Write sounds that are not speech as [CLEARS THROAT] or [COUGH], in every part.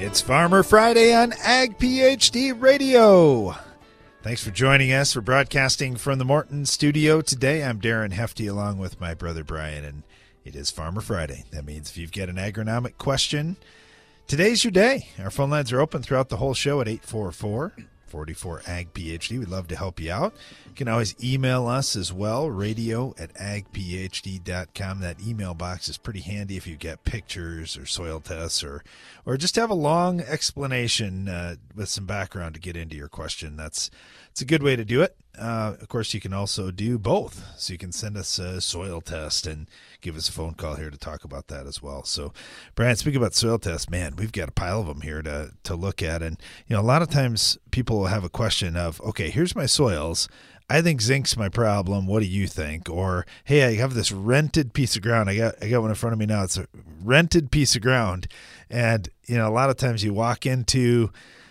It's Farmer Friday on Ag PhD Radio. Thanks for joining us. We're broadcasting from the Morton studio today. I'm Darren Hefty along with my brother Brian, and it is Farmer Friday. That means if you've got an agronomic question, today's your day. Our phone lines are open throughout the whole show at 844 44 Ag PhD. We'd love to help you out. You can always email us as well, radio at agphd.com. That email box is pretty handy if you get pictures or soil tests or, or just have a long explanation uh, with some background to get into your question. That's it's a good way to do it. Uh, of course, you can also do both. So you can send us a soil test and give us a phone call here to talk about that as well. So, Brian, speaking about soil tests, man, we've got a pile of them here to to look at, and you know, a lot of times people have a question of, okay, here's my soils. I think zinc's my problem. What do you think? Or hey, I have this rented piece of ground. I got I got one in front of me now. It's a rented piece of ground, and you know, a lot of times you walk into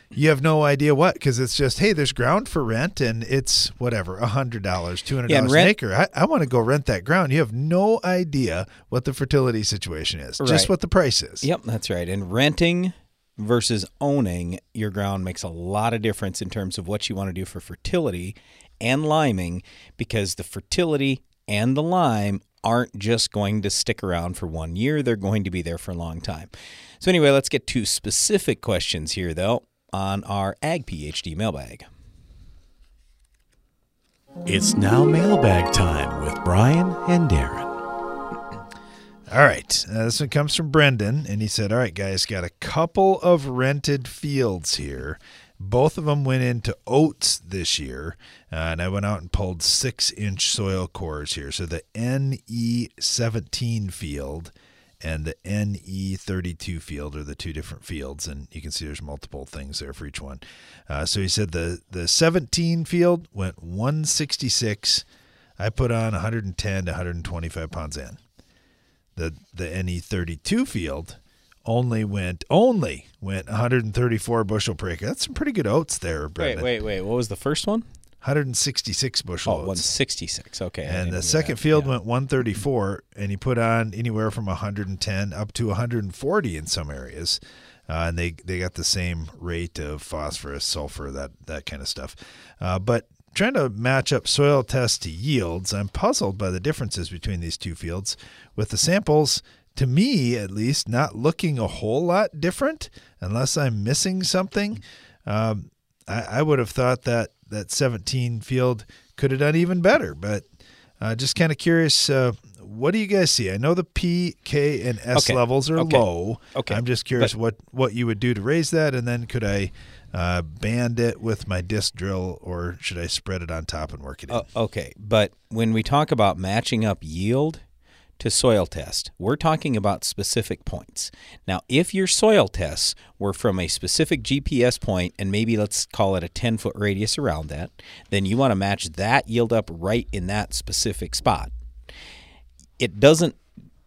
you have no idea what because it's just hey there's ground for rent and it's whatever a hundred dollars two hundred dollars Yeah, an rent- acre. I, I want to go rent that ground. You have no idea what the fertility situation is just what the price is. Yep, that's right. And renting versus owning your ground makes a lot of difference in terms of what you want to do for fertility and liming because the fertility and the lime aren't just going to stick around for one year, they're going to be there for a long time. So, anyway, let's get to specific questions here, though, on our Ag PhD mailbag. It's now mailbag time with Brian and Darren. All right. Uh, this one comes from Brendan, and he said, All right, guys, got a couple of rented fields here. Both of them went into oats this year, uh, and I went out and pulled six inch soil cores here. So the NE17 field and the NE32 field are the two different fields, and you can see there's multiple things there for each one. Uh, so he said the, the 17 field went 166. I put on 110 to 125 pounds in the the NE32 field only went only went 134 bushel per acre. That's some pretty good oats there, Brendan. Wait, wait, wait. What was the first one? 166 bushel Oh, 166. Okay. And the second that. field Yeah. went 134, and he put on anywhere from 110 up to 140 in some areas. Uh, and they, they got the same rate of phosphorus, sulfur, that that kind of stuff. Uh, but trying to match up soil tests to yields, I'm puzzled by the differences between these two fields, with the samples, to me at least, not looking a whole lot different, unless I'm missing something. Um, I, I would have thought that that 17 field could have done even better, but uh, just kind of curious. Uh, what do you guys see? I know the P, K, and S Okay. levels are Okay. low. Okay. I'm just curious But- what what you would do to raise that, and then could I uh, band it with my disc drill, or should I spread it on top and work it in? Uh, okay, but when we talk about matching up yield to soil test, we're talking about specific points. Now, if your soil tests were from a specific GPS point and maybe let's call it a 10 foot radius around that, then you want to match that yield up right in that specific spot. It doesn't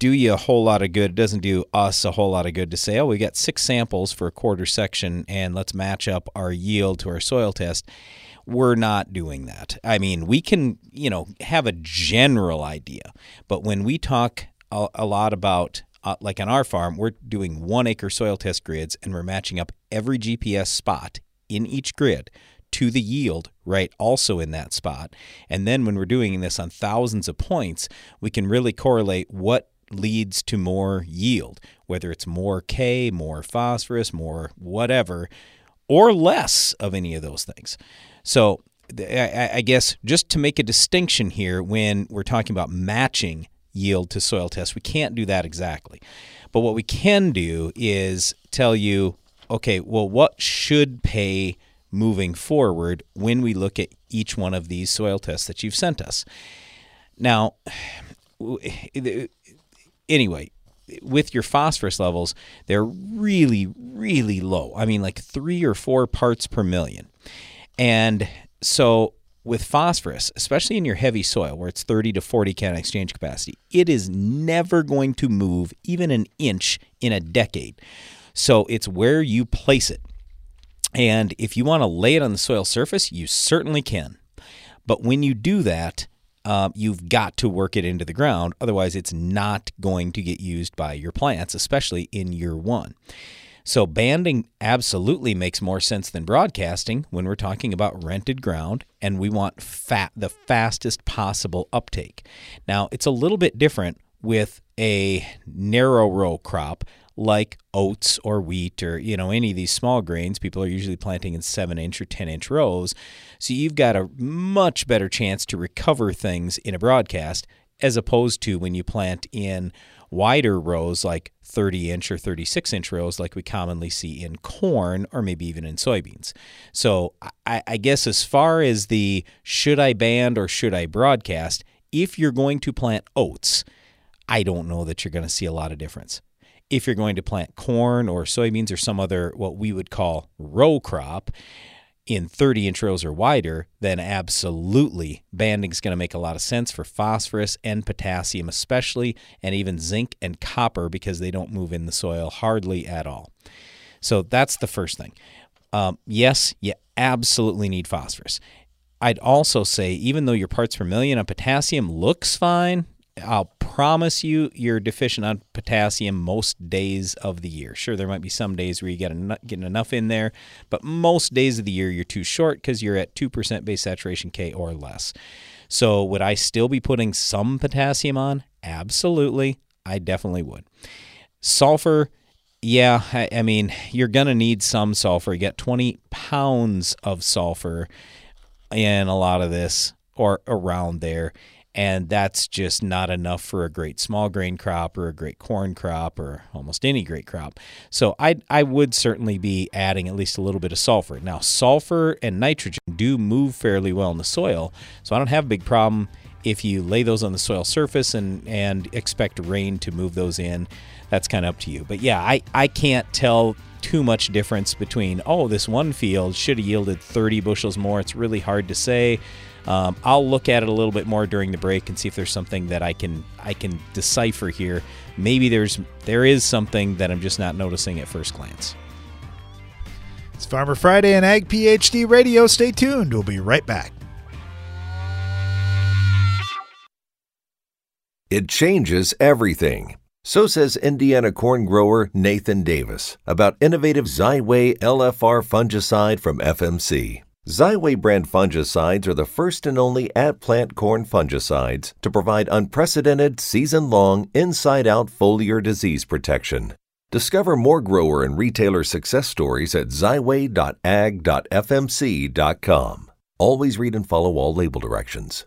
do you a whole lot of good. It doesn't do us a whole lot of good to say, oh, we got six samples for a quarter section and let's match up our yield to our soil test. We're not doing that. I mean, we can, you know, have a general idea, but when we talk a, a lot about, uh, like on our farm, we're doing one acre soil test grids and we're matching up every GPS spot in each grid to the yield right also in that spot and then when we're doing this on thousands of points we can really correlate what leads to more yield whether it's more k more phosphorus more whatever or less of any of those things so I, guess just to make a distinction here when we're talking about matching yield to soil tests we can't do that exactly but what we can do is tell you okay well what should pay moving forward when we look at each one of these soil tests that you've sent us. Now, [SIGHS] anyway, with your phosphorus levels, they're really, really low. I mean, like three or four parts per million. And so, with phosphorus, especially in your heavy soil where it's 30 to 40 cation exchange capacity, it is never going to move even an inch in a decade. So, it's where you place it. And if you want to lay it on the soil surface, you certainly can. But when you do that, uh, you've got to work it into the ground. Otherwise, it's not going to get used by your plants, especially in year one. So banding absolutely makes more sense than broadcasting when we're talking about rented ground and we want fat the fastest possible uptake. Now, it's a little bit different with a narrow row crop like oats or wheat or you know any of these small grains people are usually planting in 7 inch or 10 inch rows so you've got a much better chance to recover things in a broadcast as opposed to when you plant in wider rows like 30 inch or 36 inch rows like we commonly see in corn or maybe even in soybeans. So I, I, guess as far as the should I band or should I broadcast, if you're going to plant oats, I don't know that you're going to see a lot of difference. If you're going to plant corn or soybeans or some other what we would call row crop, in 30 inch rows or wider, then absolutely banding is going to make a lot of sense for phosphorus and potassium, especially, and even zinc and copper because they don't move in the soil hardly at all. So that's the first thing. Um, yes, you absolutely need phosphorus. I'd also say, even though your parts per million of potassium looks fine, I'll promise you you're deficient on potassium most days of the year. Sure, there might be some days where you get en- getting enough in there, but most days of the year you're too short because you're at 2% base saturation K or less. So, would I still be putting some potassium on? Absolutely. I definitely would. Sulfur, yeah, I, I mean, you're going to need some sulfur. You get 20 pounds of sulfur in a lot of this or around there and that's just not enough for a great small grain crop or a great corn crop or almost any great crop. So I I would certainly be adding at least a little bit of sulfur. Now sulfur and nitrogen do move fairly well in the soil, so I don't have a big problem if you lay those on the soil surface and and expect rain to move those in. That's kind of up to you. But yeah, I I can't tell too much difference between oh this one field should have yielded 30 bushels more it's really hard to say um, I'll look at it a little bit more during the break and see if there's something that I can I can decipher here. Maybe there's there is something that I'm just not noticing at first glance. It's Farmer Friday and Ag PhD Radio. Stay tuned. We'll be right back. It changes everything. So says Indiana corn grower Nathan Davis about innovative Xyway LFR fungicide from FMC. Xyway brand fungicides are the first and only at plant corn fungicides to provide unprecedented season long inside out foliar disease protection. Discover more grower and retailer success stories at xyway.ag.fmc.com. Always read and follow all label directions.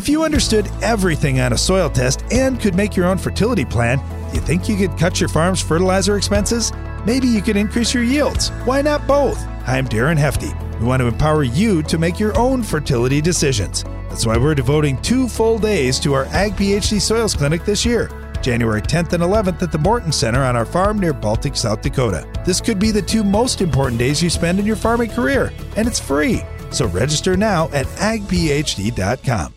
If you understood everything on a soil test and could make your own fertility plan, you think you could cut your farm's fertilizer expenses? Maybe you could increase your yields. Why not both? I'm Darren Hefty. We want to empower you to make your own fertility decisions. That's why we're devoting two full days to our Ag PhD Soils Clinic this year. January 10th and 11th at the Morton Center on our farm near Baltic, South Dakota. This could be the two most important days you spend in your farming career, and it's free. So register now at agphd.com.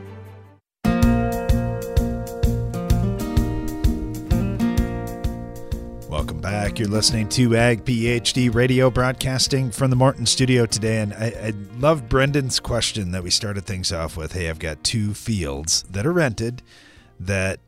Back. You're listening to Ag PhD Radio, broadcasting from the Morton studio today. And I, I love Brendan's question that we started things off with. Hey, I've got two fields that are rented that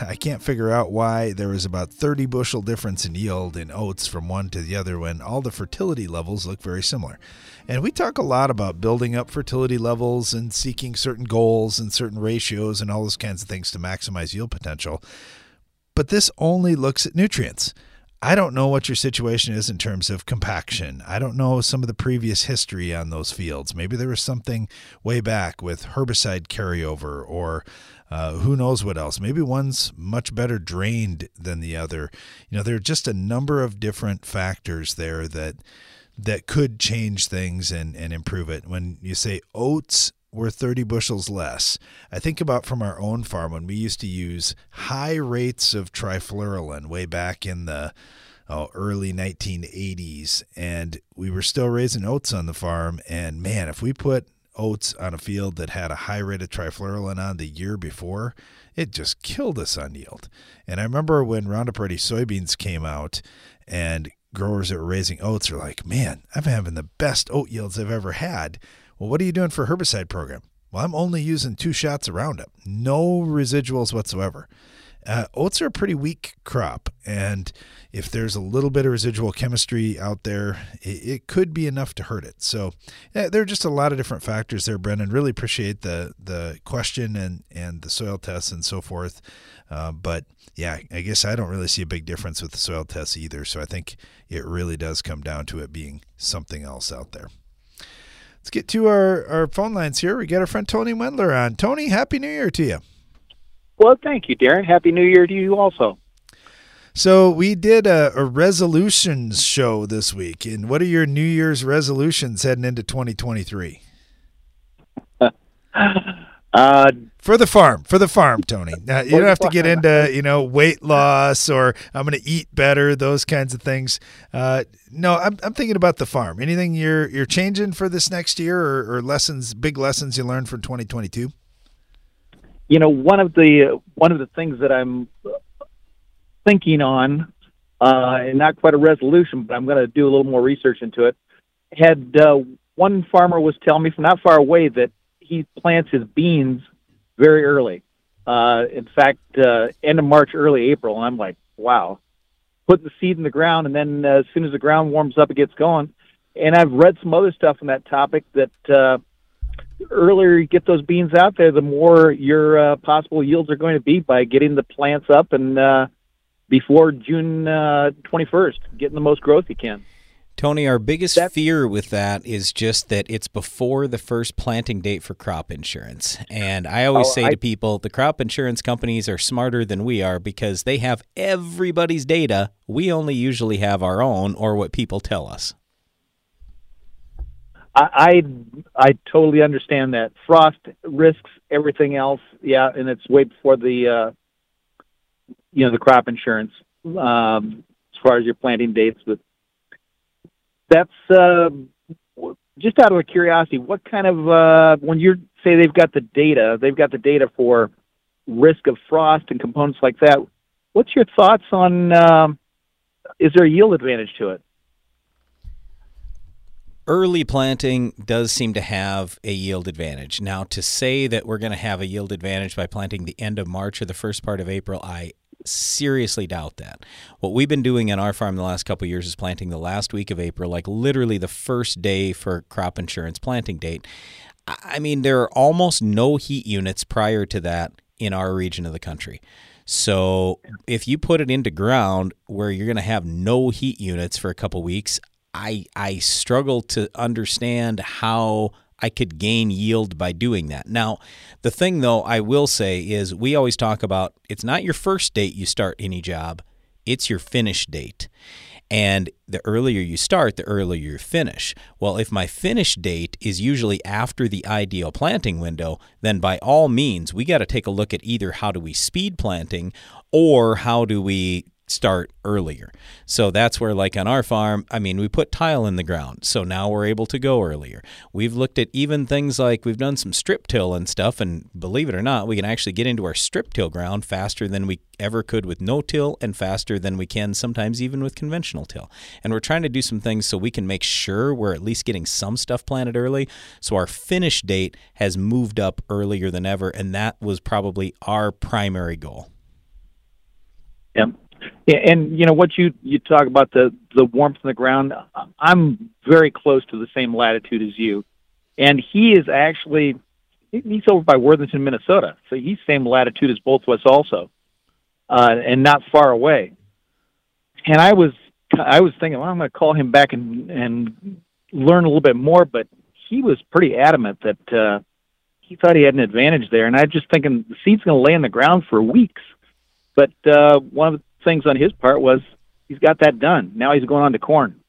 I can't figure out why there was about 30 bushel difference in yield in oats from one to the other when all the fertility levels look very similar. And we talk a lot about building up fertility levels and seeking certain goals and certain ratios and all those kinds of things to maximize yield potential. But this only looks at nutrients. I don't know what your situation is in terms of compaction. I don't know some of the previous history on those fields. Maybe there was something way back with herbicide carryover or uh, who knows what else. Maybe one's much better drained than the other. You know, there are just a number of different factors there that that could change things and, and improve it. When you say oats were 30 bushels less, I think about from our own farm when we used to use high rates of trifluralin way back in the oh, early 1980s, and we were still raising oats on the farm. And man, if we put oats on a field that had a high rate of trifluralin on the year before, it just killed us on yield. And I remember when Roundup Ready soybeans came out and growers that were raising oats are like, man, I'm having the best oat yields I've ever had. Well, what are you doing for herbicide program? Well, I'm only using two shots of Roundup, no residuals whatsoever. Uh, oats are a pretty weak crop, and if there's a little bit of residual chemistry out there, it, it could be enough to hurt it. So yeah, there are just a lot of different factors there, Brendan. Really appreciate the the question and and the soil tests and so forth. Uh, but yeah, I guess I don't really see a big difference with the soil tests either. So I think it really does come down to it being something else out there. Let's get to our, our phone lines here. We got our friend Tony Wendler on. Tony, Happy New Year to you. Well, thank you, Darren. Happy New Year to you also. So we did a, a, resolutions show this week. And what are your New Year's resolutions heading into 2023? [LAUGHS] uh, for the farm, for the farm, Tony. Now, you don't have to get into you know weight loss or I'm going to eat better, those kinds of things. Uh, no, I'm, I'm thinking about the farm. Anything you're you're changing for this next year, or, or lessons, big lessons you learned from 2022? you know, one of the one of the things that I'm thinking on, uh, and not quite a resolution, but I'm going to do a little more research into it. Had uh, one farmer was telling me from not far away that he plants his beans very early. Uh, in fact, uh, end of March, early April, and I'm like, wow. Put the seed in the ground, and then uh, as soon as the ground warms up, it gets going. And I've read some other stuff on that topic that uh, earlier you get those beans out there, the more your uh, possible yields are going to be by getting the plants up and uh, before June uh, 21st, getting the most growth you can. Tony, our biggest That's, fear with that is just that it's before the first planting date for crop insurance. And I always oh, say I, to people, the crop insurance companies are smarter than we are because they have everybody's data. We only usually have our own or what people tell us. I, I, I totally understand that frost risks everything else. Yeah, and it's way before the uh, you know the crop insurance um, as far as your planting dates. But that's uh, just out of curiosity. What kind of uh, when you say they've got the data, they've got the data for risk of frost and components like that. What's your thoughts on? Um, is there a yield advantage to it? early planting does seem to have a yield advantage. Now, to say that we're going to have a yield advantage by planting the end of March or the first part of April, I seriously doubt that. What we've been doing on our farm the last couple years is planting the last week of April, like literally the first day for crop insurance planting date. I mean, there are almost no heat units prior to that in our region of the country. So if you put it into ground where you're going to have no heat units for a couple weeks, I I struggle to understand how I could gain yield by doing that. Now, the thing though I will say is we always talk about it's not your first date you start any job, it's your finish date. And the earlier you start, the earlier you finish. Well, if my finish date is usually after the ideal planting window, then by all means, we got to take a look at either how do we speed planting or how do we start earlier. So that's where, like on our farm, I mean, we put tile in the ground. So now we're able to go earlier. We've looked at even things like we've done some strip till and stuff. And believe it or not, we can actually get into our strip till ground faster than we ever could with no till and faster than we can sometimes even with conventional till. And we're trying to do some things so we can make sure we're at least getting some stuff planted early. So our finish date has moved up earlier than ever. And that was probably our primary goal. Yep. And you know what you you talk about the the warmth in the ground. I'm very close to the same latitude as you, and he is actually he's over by Worthington, Minnesota. So he's same latitude as both of us also, uh, and not far away. and I was I was thinking, well, I'm going to call him back and and learn a little bit more, but he was pretty adamant that uh, he thought he had an advantage there, and I was just thinking the seed's going to lay in the ground for weeks. But uh, one of things on his part was he's got that done. Now he's going on to corn.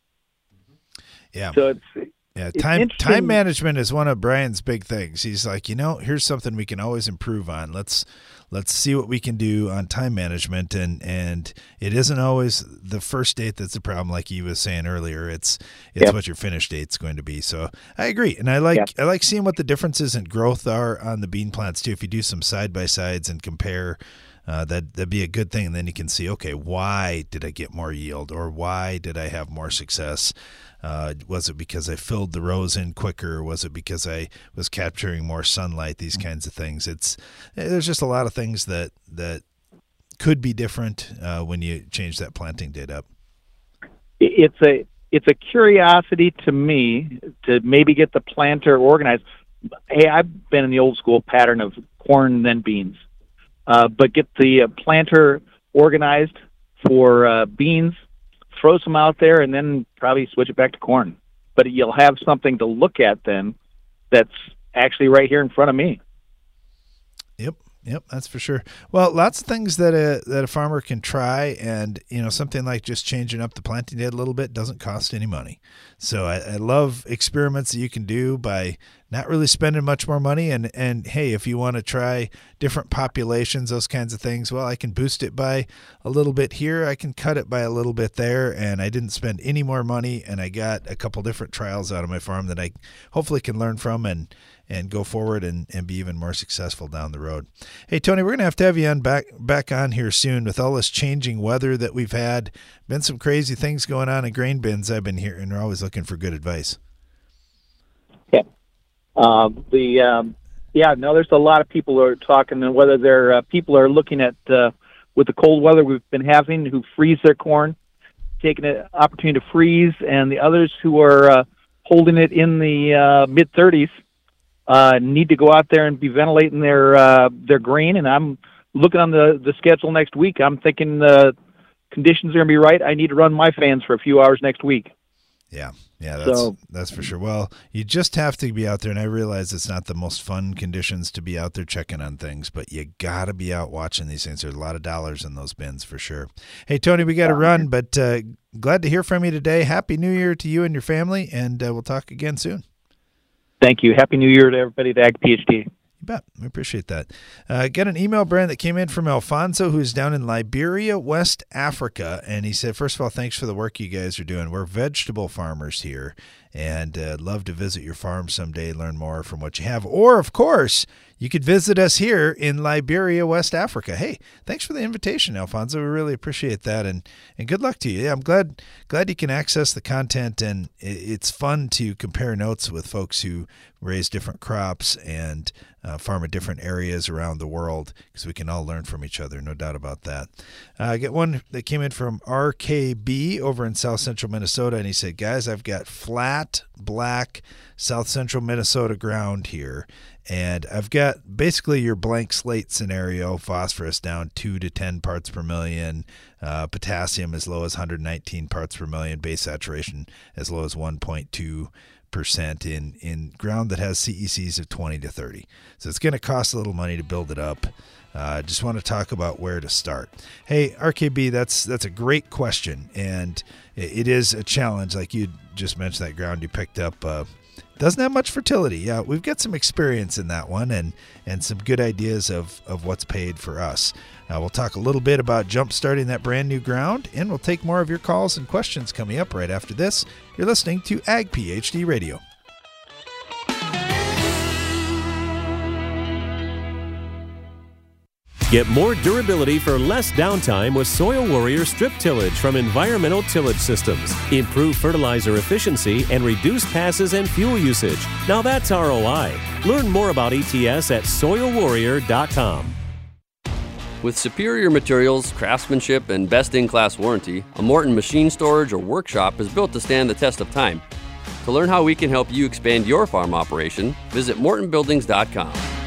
Yeah. So it's Yeah, It's time time management is one of Brian's big things. He's like, you know, here's something we can always improve on. Let's let's see what we can do on time management and and it isn't always the first date that's the problem like you was saying earlier. It's it's Yep. what your finish date's going to be. So I agree. And I like Yep. I like seeing what the differences in growth are on the bean plants too. If you do some side by sides and compare uh, that that'd be a good thing. And then you can see, okay, why did I get more yield, or why did I have more success? Uh, was it because I filled the rows in quicker? Was it because I was capturing more sunlight? These kinds of things. It's eh, there's just a lot of things that that could be different uh, when you change that planting date up. it's a it's a curiosity to me to maybe get the planter organized. Hey, I've been in the old school pattern of corn then beans, uh, but get the uh, planter organized for uh, beans, throw some out there, and then probably switch it back to corn. But you'll have something to look at then that's actually right here in front of me. Yep, yep, that's for sure. Well, lots of things that a that a farmer can try, and you know, something like just changing up the planting date a little bit doesn't cost any money. So I, I love experiments that you can do by not really spending much more money. And and hey, if you want to try different populations, those kinds of things, well, I can boost it by a little bit here. I can cut it by a little bit there, and I didn't spend any more money, and I got a couple different trials out of my farm that I hopefully can learn from and and go forward and, and be even more successful down the road. Hey Tony, we're gonna have to have you on back back on here soon with all this changing weather that we've had. Been some crazy things going on in grain bins I've been hearing. We're always looking for good advice. Um, the um, yeah, no, there's a lot of people are talking, and whether they're uh, people are looking at uh, with the cold weather we've been having, who freeze their corn, taking an opportunity to freeze, and the others who are uh, holding it in the uh, mid 30s uh, need to go out there and be ventilating their uh, their grain. And I'm looking on the the schedule next week. I'm thinking the conditions are going to be right. I need to run my fans for a few hours next week. Yeah, yeah, that's So- that's for sure. Well, you just have to be out there, and I realize it's not the most fun conditions to be out there checking on things, but you got to be out watching these things. There's a lot of dollars in those bins for sure. Hey, Tony, we got to run, but uh, glad to hear from you today. Happy New Year to you and your family, and uh, we'll talk again soon. Thank you. Happy New Year to everybody at Ag PhD. You bet. We appreciate that. Uh, got an email, Brand, that came in from Alfonso, who's down in Liberia, West Africa. And he said, first of all, thanks for the work you guys are doing. We're vegetable farmers here and uh, love to visit your farm someday, learn more from what you have. Or, of course, you could visit us here in Liberia, West Africa. Hey, thanks for the invitation, Alfonso. We really appreciate that, and and good luck to you. Yeah, I'm glad glad you can access the content, and it's fun to compare notes with folks who raise different crops and uh, farm in different areas around the world because we can all learn from each other. No doubt about that. Uh, I get one that came in from RKB over in South Central Minnesota, and he said, "Guys, I've got flat black South Central Minnesota ground here." And I've got basically your blank slate scenario phosphorus down 2 to 10 parts per million, uh, potassium as low as 119 parts per million, base saturation as low as 1.2 percent in in ground that has CECs of 20 to 30. So it's going to cost a little money to build it up. Uh, just want to talk about where to start. Hey, RKB, that's that's a great question, and it, it is a challenge. Like you just mentioned, that ground you picked up uh, doesn't have much fertility. Yeah, we've got some experience in that one, and and some good ideas of of what's paid for us. Uh, we'll talk a little bit about jump starting that brand new ground, and we'll take more of your calls and questions coming up right after this. You're listening to Ag PhD Radio. Get more durability for less downtime with Soil Warrior strip tillage from Environmental Tillage Systems. Improve fertilizer efficiency and reduce passes and fuel usage. Now that's ROI. Learn more about ETS at soilwarrior.com. With superior materials, craftsmanship, and best in class warranty, a Morton machine storage or workshop is built to stand the test of time. To learn how we can help you expand your farm operation, visit MortonBuildings.com.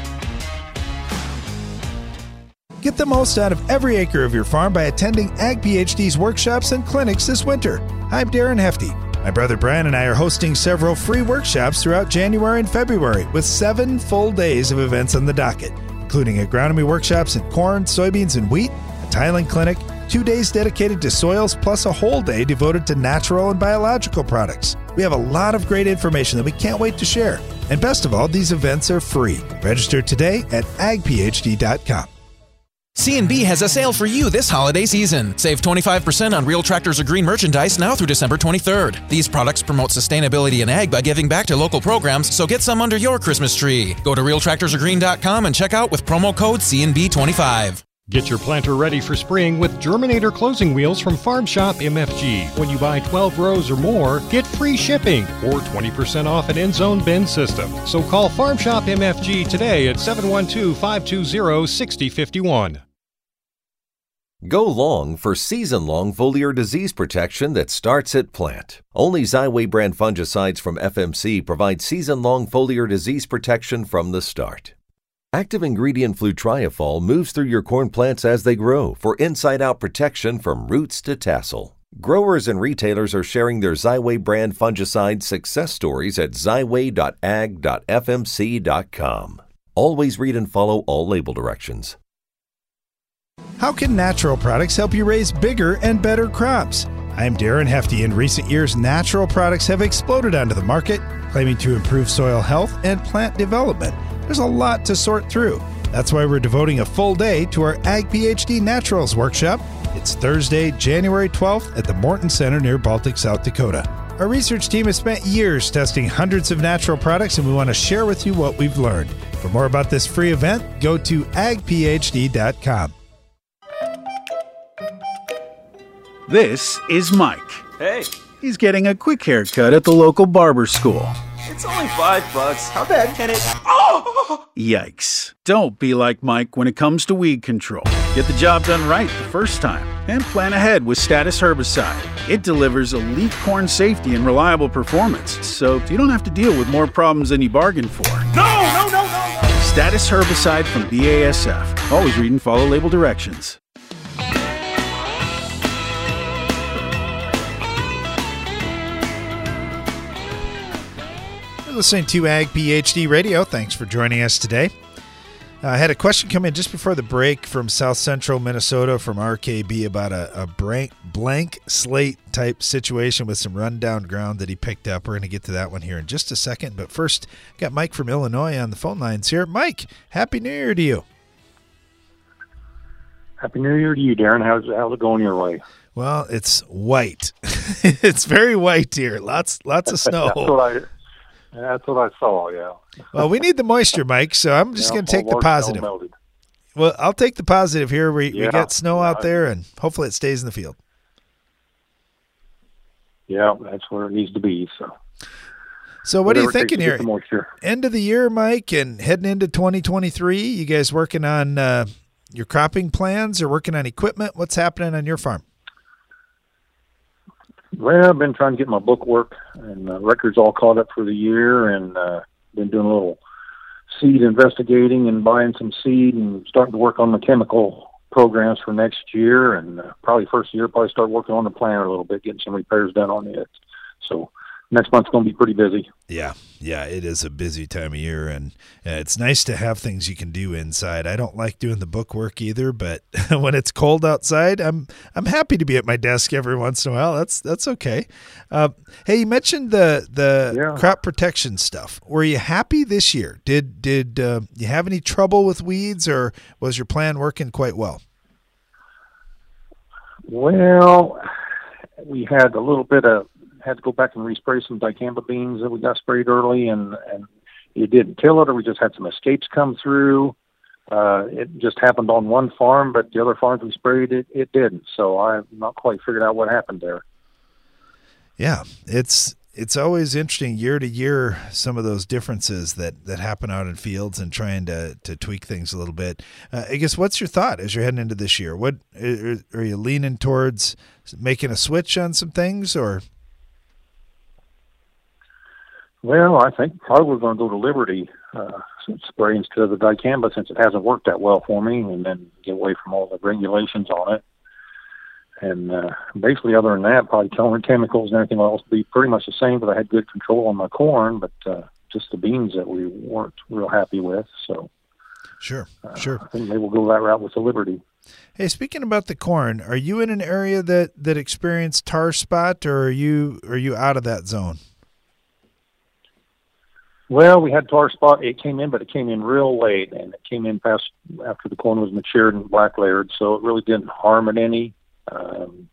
Get the most out of every acre of your farm by attending Ag PhD's workshops and clinics this winter. I'm Darren Hefty. My brother Brian and I are hosting several free workshops throughout January and February with seven full days of events on the docket, including agronomy workshops in corn, soybeans, and wheat, a tiling clinic, two days dedicated to soils, plus a whole day devoted to natural and biological products. We have a lot of great information that we can't wait to share. And best of all, these events are free. Register today at agphd.com. C&B has a sale for you this holiday season. Save 25% on real tractors are green merchandise now through December 23rd. These products promote sustainability in ag by giving back to local programs, so get some under your Christmas tree. Go to realtractorsaregreen.com and check out with promo code CNB25. Get your planter ready for spring with Germinator closing wheels from Farm Shop MFG. When you buy 12 rows or more, get free shipping or 20% off an end zone bin system. So call Farm Shop MFG today at 712 520 6051. Go long for season long foliar disease protection that starts at plant. Only Xyway brand fungicides from FMC provide season long foliar disease protection from the start. Active ingredient flutriafol moves through your corn plants as they grow for inside out protection from roots to tassel. Growers and retailers are sharing their Xyway brand fungicide success stories at xyway.ag.fmc.com. Always read and follow all label directions. How can natural products help you raise bigger and better crops? I'm Darren Hefty. In recent years, natural products have exploded onto the market, claiming to improve soil health and plant development. There's a lot to sort through. That's why we're devoting a full day to our Ag PhD Naturals workshop. It's Thursday, January 12th at the Morton Center near Baltic, South Dakota. Our research team has spent years testing hundreds of natural products, and we want to share with you what we've learned. For more about this free event, go to agphd.com. This is Mike. Hey. He's getting a quick haircut at the local barber school. It's only five bucks. How bad can it? Oh! Yikes. Don't be like Mike when it comes to weed control. Get the job done right the first time and plan ahead with Status Herbicide. It delivers elite corn safety and reliable performance, so you don't have to deal with more problems than you bargained for. No, no, no, no, no! Status Herbicide from BASF. Always read and follow label directions. Listening to Ag PhD Radio. Thanks for joining us today. Uh, I had a question come in just before the break from South Central Minnesota from RKB about a, a blank, blank slate type situation with some rundown ground that he picked up. We're going to get to that one here in just a second. But first, got Mike from Illinois on the phone lines here. Mike, Happy New Year to you. Happy New Year to you, Darren. How's, how's it going your way? Well, it's white. [LAUGHS] it's very white here. Lots, lots of [LAUGHS] snow. That's what I that's what I saw. Yeah. well, we need the moisture, Mike. So I'm just yeah, going to take the positive. Well, I'll take the positive here. We yeah, we got snow out there, and hopefully it stays in the field. Yeah, that's where it needs to be. So. So what Whatever are you thinking here? End of the year, Mike, and heading into 2023. You guys working on uh, your cropping plans or working on equipment? What's happening on your farm? Well, I've been trying to get my book work and uh, records all caught up for the year, and uh, been doing a little seed investigating and buying some seed and starting to work on the chemical programs for next year. And uh, probably first year, probably start working on the planter a little bit, getting some repairs done on it. So next month's going to be pretty busy. Yeah, yeah, it is a busy time of year, and uh, it's nice to have things you can do inside. I don't like doing the book work either, but [LAUGHS] when it's cold outside, I'm I'm happy to be at my desk every once in a while. That's that's okay. Uh, hey, you mentioned the the yeah. crop protection stuff. Were you happy this year? Did did uh, you have any trouble with weeds, or was your plan working quite well? Well, we had a little bit of had to go back and respray some dicamba beans that we got sprayed early, and and it didn't kill it, or we just had some escapes come through. Uh, it just happened on one farm, but the other farms we sprayed it, it didn't. So I'm not quite figured out what happened there. Yeah, it's it's always interesting year to year some of those differences that that happen out in fields and trying to to tweak things a little bit. Uh, I guess what's your thought as you're heading into this year? What are, are you leaning towards making a switch on some things or? Well, I think probably we're going to go to Liberty. uh, spray instead of the dicamba since it hasn't worked that well for me, and then get away from all the regulations on it. And uh, basically, other than that, probably killing chemicals and everything else be pretty much the same. But I had good control on my corn, but uh, just the beans that we weren't real happy with. So, sure, uh, sure. I think maybe we'll go that route with the Liberty. Hey, speaking about the corn, are you in an area that that experienced tar spot, or are you are you out of that zone? Well, we had tar spot. It came in, but it came in real late, and it came in past after the corn was matured and black layered, so it really didn't harm it any. Um,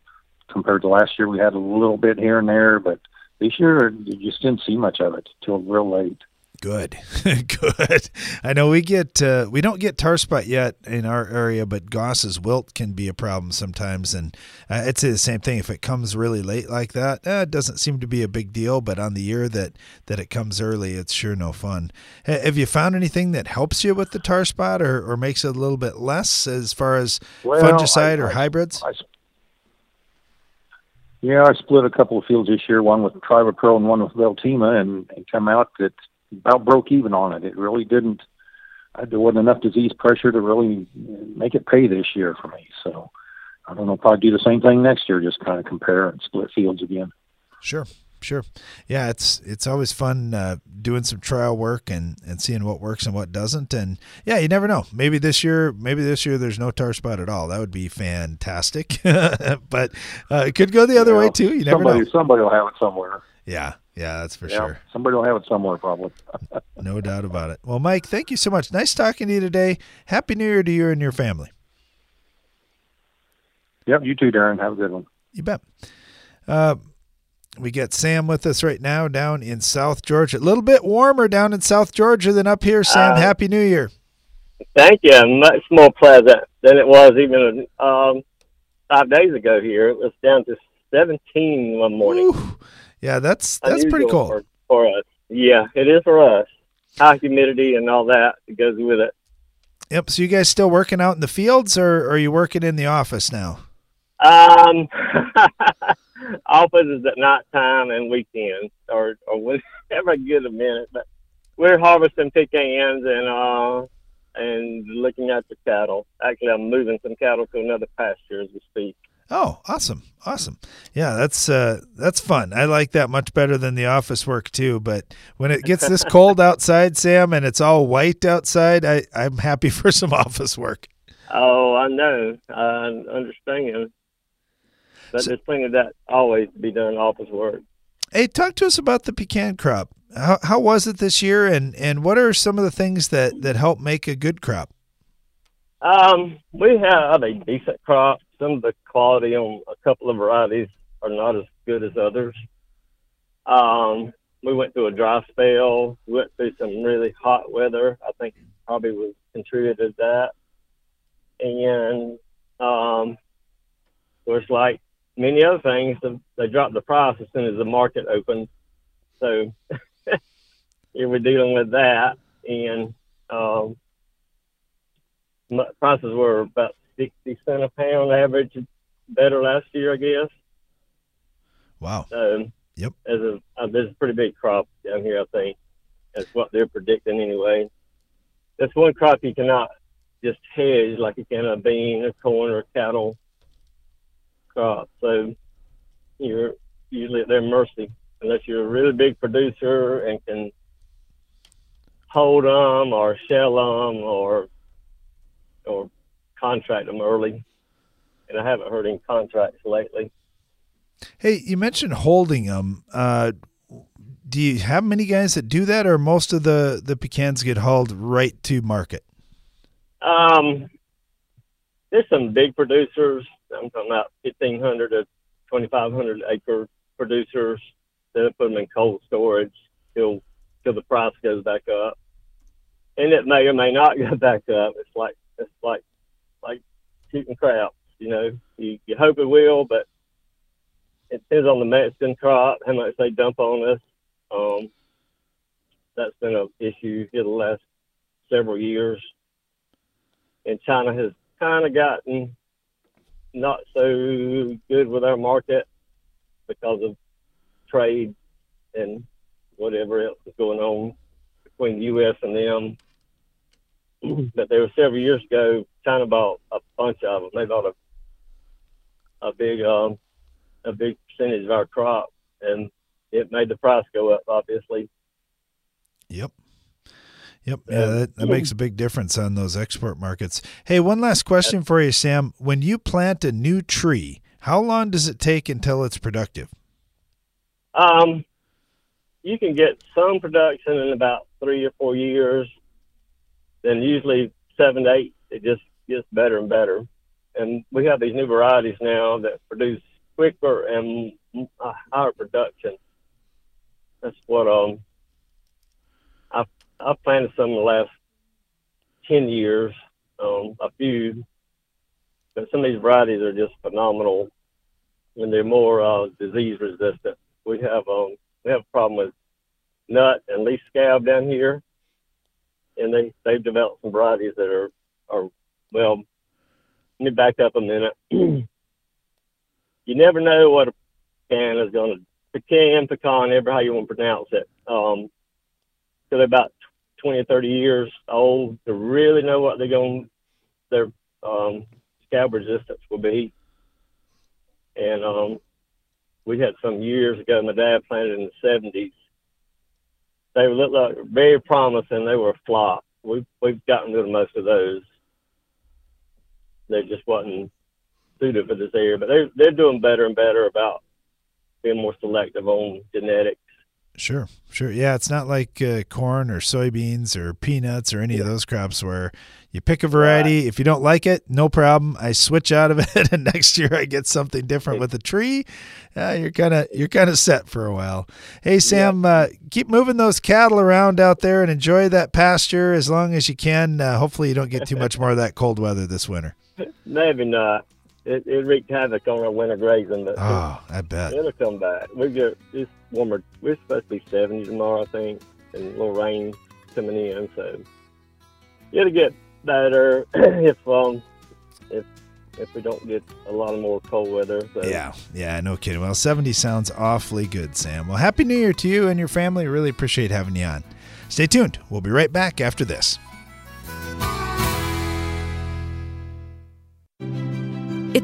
compared to last year, we had a little bit here and there, but this year you just didn't see much of it till real late. Good, [LAUGHS] good. I know we get uh, we don't get tar spot yet in our area, but Goss's wilt can be a problem sometimes, and uh, I'd say the same thing. If it comes really late like that, eh, it doesn't seem to be a big deal. But on the year that that it comes early, it's sure no fun. Have you found anything that helps you with the tar spot, or, or makes it a little bit less as far as well, fungicide I, or I, hybrids? I, yeah, I split a couple of fields this year, one with Trivapro and one with Veltima, and, and come out that about broke even on it. It really didn't. There wasn't enough disease pressure to really make it pay this year for me. So I don't know if I'd do the same thing next year. Just kind of compare and split fields again. Sure, sure. Yeah, it's it's always fun uh, doing some trial work and and seeing what works and what doesn't. And yeah, you never know. Maybe this year, maybe this year there's no tar spot at all. That would be fantastic. [LAUGHS] but uh, it could go the other yeah, way too. You never somebody, know. Somebody will have it somewhere. Yeah, yeah, that's for yeah, sure. Somebody will have it somewhere, probably. [LAUGHS] no doubt about it. Well, Mike, thank you so much. Nice talking to you today. Happy New Year to you and your family. Yep, you too, Darren. Have a good one. You bet. Uh, we got Sam with us right now down in South Georgia. A little bit warmer down in South Georgia than up here. Sam, Uh, Happy New Year. Thank you. Much more pleasant than it was even um, five days ago here. It was down to 17 one morning. Ooh. Yeah, that's that's pretty cool. For, for us. Yeah, it is for us. High humidity and all that goes with it. Yep. So you guys still working out in the fields, or are you working in the office now? Um, [LAUGHS] office is at night time and weekends, or or whenever I get a minute. But we're harvesting pecans and uh and looking at the cattle. Actually, I'm moving some cattle to another pasture as we speak. Oh, awesome, awesome. Yeah, that's uh, that's fun. I like that much better than the office work too. But when it gets this [LAUGHS] cold outside, Sam, and it's all white outside, I I'm happy [LAUGHS] for some office work. Oh, I know. I understand. But So- there's plenty of that always to be done office work. Hey, talk to us about the pecan crop. How how was it this year, and and what are some of the things that that help make a good crop? Um, we have a decent crop. Some of the quality on a couple of varieties are not as good as others. Um, we went through a dry spell. We went through some really hot weather. I think probably was contributed to that. And um, of course, like many other things, they dropped the price as soon as the market opened. So [LAUGHS] here we're dealing with that. And um, prices were about 60 cent a pound average better last year, I guess. Wow. So, yep. As a, uh, there's a pretty big crop down here, I think. That's what they're predicting anyway. That's one crop you cannot just hedge like you can a bean or corn or cattle crop. So you're usually at their mercy unless you're a really big producer and can hold them or shell them or or contract them early. And I haven't heard any contracts lately. Hey, you mentioned holding them. Uh, do you have many guys that do that, or most of the the pecans get hauled right to market? Um, there's some big producers. I'm talking about 1,500 to 2,500 acre producers that put them in cold storage till till the price goes back up, and it may or may not [LAUGHS] go back up. It's like it's like like shooting craps. You know, you, you hope it will, but it depends on the Mexican crop, how much they dump on us. Um, that's been an issue here the last several years. And China has kind of gotten not so good with our market because of trade and whatever else is going on between the U.S. and them. [CLEARS THROAT] but there were several years ago, China bought a bunch of them. They bought a a big um, a big percentage of our crop, and it made the price go up. Obviously. Yep. Yep. Yeah, that, that makes a big difference on those export markets. Hey, one last question for you, Sam. When you plant a new tree, how long does it take until it's productive? Um, you can get some production in about three or four years. Then usually seven to eight, it just gets better and better. And we have these new varieties now that produce quicker and higher production. That's what um I've I've planted some in the last ten years, um, a few, but some of these varieties are just phenomenal, and they're more uh, disease resistant. We have um we have a problem with nut and leaf scab down here, and they they've developed some varieties that are are well. Let me back up a minute. [CLEARS THROAT] you never know what a pecan is going to pecan, pecan, ever how you want to pronounce it. Um, so they're about 20 or 30 years old to really know what they're going, their um, scab resistance will be. And um, we had some years ago, my dad planted in the 70s. They looked like very promising. They were a flop. We've, we've gotten rid of most of those. They just wasn't suited for this area, but they're, they're doing better and better about being more selective on genetics. Sure, sure. Yeah, it's not like uh, corn or soybeans or peanuts or any of those crops where you pick a variety. Right. If you don't like it, no problem. I switch out of [LAUGHS] it, and next year I get something different with a tree. Uh, you're kind of you're kind of set for a while. Hey Sam, yeah. uh, keep moving those cattle around out there and enjoy that pasture as long as you can. Uh, hopefully, you don't get too much more of that cold weather this winter. Maybe not it, it wreaked havoc on our winter grazing. But oh, I bet it'll come back. We get it's warmer. We're supposed to be seventy tomorrow, I think, and a little rain coming in. So it'll get better [CLEARS THROAT] if um if if we don't get a lot of more cold weather. So. Yeah, yeah, no kidding. Well, 70 sounds awfully good, Sam. Well, Happy New Year to you and your family. Really appreciate having you on. Stay tuned. We'll be right back after this.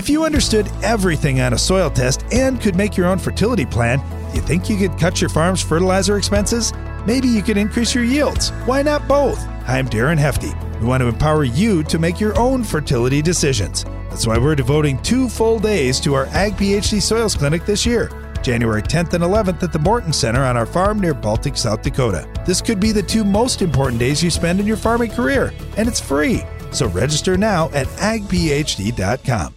If you understood everything on a soil test and could make your own fertility plan, do you think you could cut your farm's fertilizer expenses? Maybe you could increase your yields. Why not both? I'm Darren Hefty. We want to empower you to make your own fertility decisions. That's why we're devoting two full days to our Ag PhD Soils Clinic this year. January 10th and 11th at the Morton Center on our farm near Baltic, South Dakota. This could be the two most important days you spend in your farming career, and it's free. So register now at agphd.com.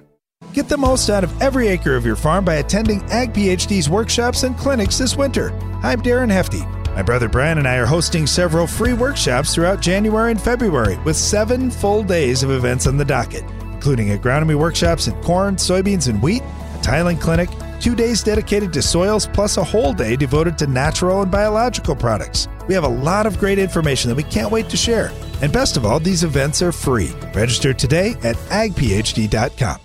Get the most out of every acre of your farm by attending Ag PhD's workshops and clinics this winter. I'm Darren Hefty. My brother Brian and I are hosting several free workshops throughout January and February with seven full days of events on the docket, including agronomy workshops in corn, soybeans, and wheat, a tiling clinic, two days dedicated to soils, plus a whole day devoted to natural and biological products. We have a lot of great information that we can't wait to share. And best of all, these events are free. Register today at agphd.com.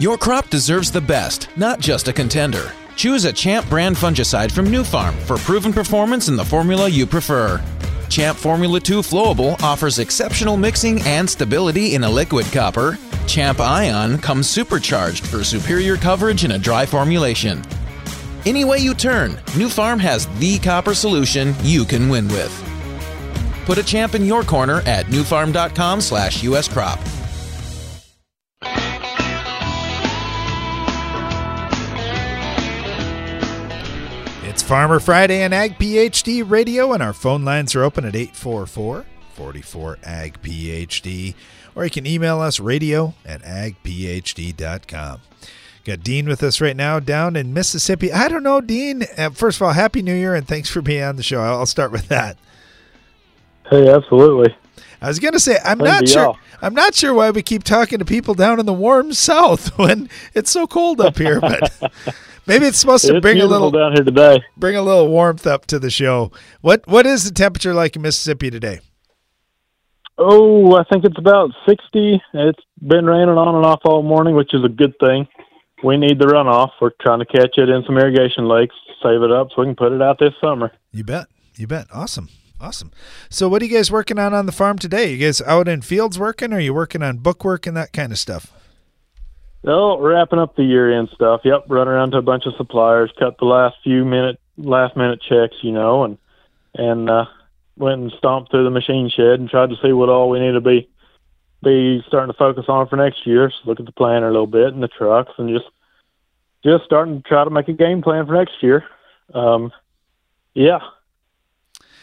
Your crop deserves the best, not just a contender. Choose a Champ brand fungicide from Nufarm for proven performance in the formula you prefer. Champ Formula 2 Flowable offers exceptional mixing and stability in a liquid copper. Champ Ion comes supercharged for superior coverage in a dry formulation. Any way you turn, Nufarm has the copper solution you can win with. Put a champ in your corner at nufarm.com slash uscrop. Farmer Friday and Ag PhD Radio, and our phone lines are open at 844 44 Ag PhD, or you can email us radio at agphd.com. Got Dean with us right now down in Mississippi. I don't know, Dean. Uh, first of all, Happy New Year, and thanks for being on the show. I'll start with that. Hey, absolutely. I was going to say I'm not sure. y'all. I'm not sure why we keep talking to people down in the warm [LAUGHS] South when it's so cold up here, but [LAUGHS] maybe it's supposed to It's bring a little down here today. Bring a little warmth up to the show. What What is the temperature like in Mississippi today? Oh, I think it's about 60. It's been raining on and off all morning, which is a good thing. We need the runoff. We're trying to catch it in some irrigation lakes, save it up so we can put it out this summer. You bet. You bet. Awesome. Awesome. So, what are you guys working on on the farm today? You guys out in fields working, or are you working on book work and that kind of stuff? Oh, wrapping up the year end stuff. Yep, run around to a bunch of suppliers, cut the last few minute, last minute checks, you know, and and uh, went and stomped through the machine shed and tried to see what all we need to be be starting to focus on for next year. So look at the planner a little bit and the trucks, and just just starting to try to make a game plan for next year. Um, yeah,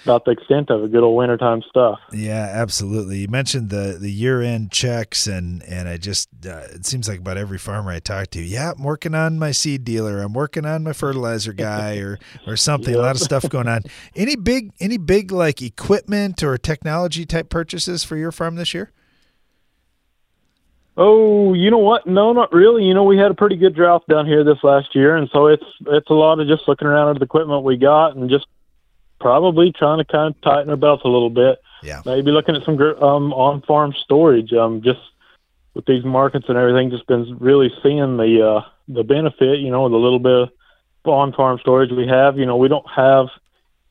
about the extent of it. Good old wintertime stuff. Yeah, absolutely. You mentioned the the year end checks, and and I just uh, it seems like about every farmer I talk to, yeah, I'm working on my seed dealer, I'm working on my fertilizer guy, or or something. A lot of stuff going on. [LAUGHS] Any big any big like equipment or technology type purchases for your farm this year? Oh, you know what? No, not really. You know, we had a pretty good drought down here this last year, and so it's it's a lot of just looking around at the equipment we got and just probably trying to kind of tighten our belts a little bit. Yeah. Maybe looking at some gr- um, on-farm storage. Um, just with these markets and everything, just been really seeing the uh, the benefit. You know, the little bit of on-farm storage we have. You know, we don't have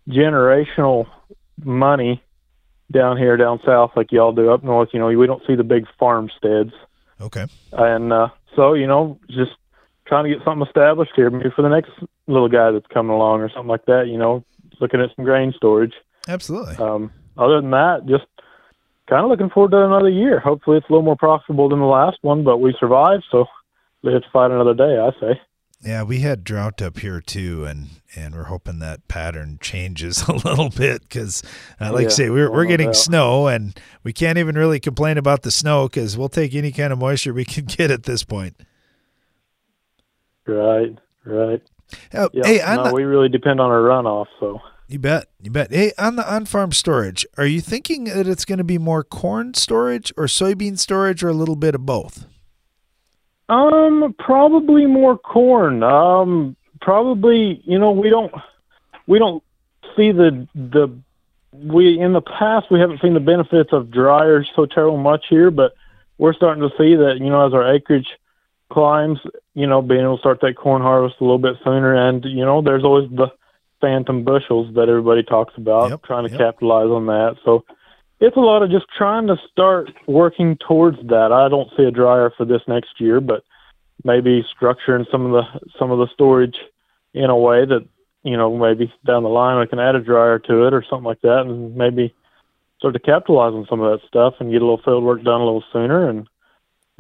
generational money down here down south like y'all do up north. You know, we don't see the big farmsteads. Okay. And uh, so, you know, just trying to get something established here, maybe for the next little guy that's coming along or something like that. You know, looking at some grain storage. Absolutely. Um, other than that, just kind of looking forward to another year. Hopefully, it's a little more profitable than the last one, but we survived, so we have to fight another day. I say. Yeah, we had drought up here too, and and we're hoping that pattern changes [LAUGHS] a little bit because, uh, like I say, we're we're getting doubt. snow, and we can't even really complain about the snow because we'll take any kind of moisture we [LAUGHS] can get at this point. Right, right. Oh, Yeah, hey, no, the- we really depend on our runoff. So You bet, you bet. Hey, on the on-farm storage, are you thinking that it's going to be more corn storage or soybean storage, or a little bit of both? Um, probably more corn. Um, probably, you know, we don't we don't see the the we in the past we haven't seen the benefits of dryers so terrible much here, but we're starting to see that you know as our acreage climbs, you know, being able to start that corn harvest a little bit sooner, and you know, there's always the phantom bushels that everybody talks about, trying to capitalize on that. So it's a lot of just trying to start working towards that. I don't see a dryer for this next year, but maybe structuring some of the some of the storage in a way that you know maybe down the line I can add a dryer to it or something like that, and maybe start to capitalize on some of that stuff and get a little field work done a little sooner. And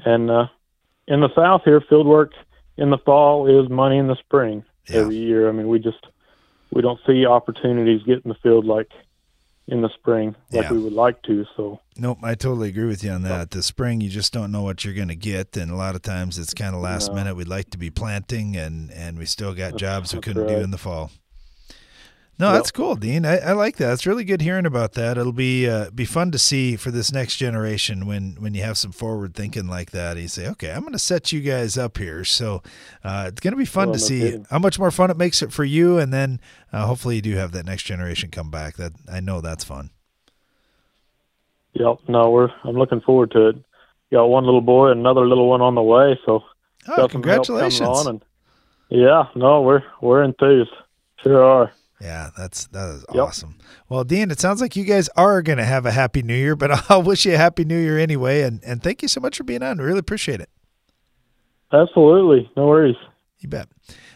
and uh, in the South here, field work in the fall is money in the spring every year. I mean, we just we don't see opportunities get in the field like in the spring like Yeah. we would like to. So Nope, I totally agree with you on that. The spring, you just don't know what you're going to get, and a lot of times it's kind of last minute. We'd like to be planting, and and we still got jobs we couldn't do in the fall. No, that's cool, Dean. I, I like that. It's really good hearing about that. It'll be uh, be fun to see for this next generation when when you have some forward thinking like that. You say, okay, I'm going to set you guys up here. So uh, it's going to be fun Oh, to no see kidding. how much more fun it makes it for you, and then uh, hopefully you do have that next generation come back. That I know that's fun. Yep. No, we're I'm looking forward to it. Got one little boy and another little one on the way, so Oh, got some help coming congratulations. on and yeah, no, we're we're enthused. Sure are. Yeah, that's that is Yep. awesome. Well, Dean, it sounds like you guys are going to have a happy New Year, but [LAUGHS] I'll wish you a happy New Year anyway. And and thank you so much for being on. Really appreciate it. Absolutely. No worries. You bet.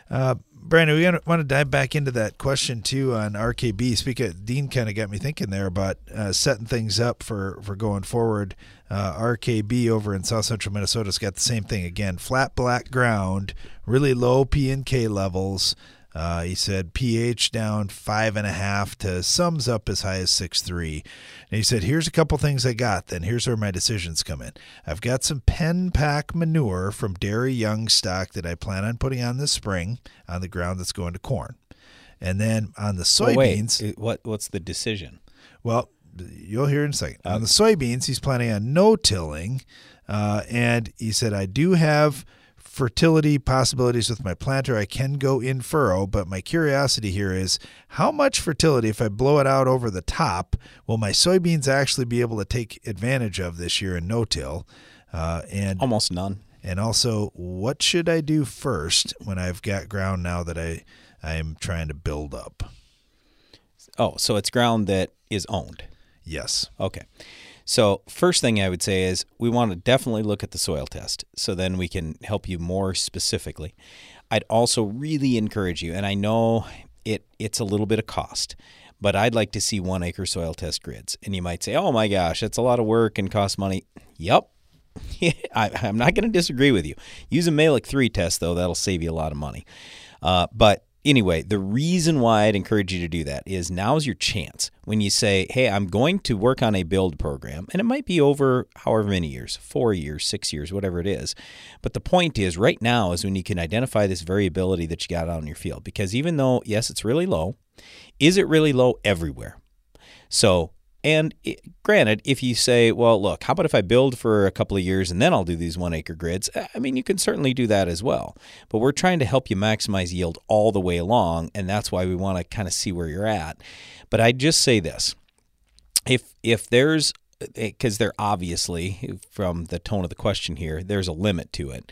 Uh, Brandon, we want to dive back into that question too on RKB. Speak of Dean, kind of got me thinking there about uh, setting things up for for going forward. Uh, RKB over in South Central Minnesota's got the same thing again: flat black ground, really low P and K levels. Uh, he said pH down five and a half to sums up as high as six three. And he said, "Here's a couple things I got. Then here's where my decisions come in. I've got some pen pack manure from Dairy Young stock that I plan on putting on this spring on the ground that's going to corn, and then on the Well, wait, soybeans. uh, what what's the decision? Well, you'll hear in a second. On the soybeans, he's planning on no tilling, uh, and he said, "I do have." Fertility possibilities with my planter. I can go in furrow, but my curiosity here is how much fertility, if I blow it out over the top, will my soybeans actually be able to take advantage of this year in no till? Uh, and almost none. And also, what should I do first when I've got ground now that I I am trying to build up? Oh, so it's ground that is owned. Yes. Okay. So, first thing I would say is we want to definitely look at the soil test so then we can help you more specifically. I'd also really encourage you, and I know it it's a little bit of cost, but I'd like to see one acre soil test grids. And you might say, oh my gosh, that's a lot of work and costs money. Yep. [LAUGHS] I, I'm not going to disagree with you. Use a Mehlich 3 test, though. That'll save you a lot of money. Uh, but anyway, the reason why I'd encourage you to do that is now's your chance. When you say, hey, I'm going to work on a build program, and it might be over however many years four years, six years, whatever it is. But the point is, right now is when you can identify this variability that you got out in your field. Because even though, yes, it's really low, is it really low everywhere? So, and it, granted, if you say, well, look, how about if I build for a couple of years and then I'll do these one acre grids? I mean, you can certainly do that as well. But we're trying to help you maximize yield all the way along, and that's why we want to kind of see where you're at. But I just say this if if there's because there obviously from the tone of the question here there's a limit to it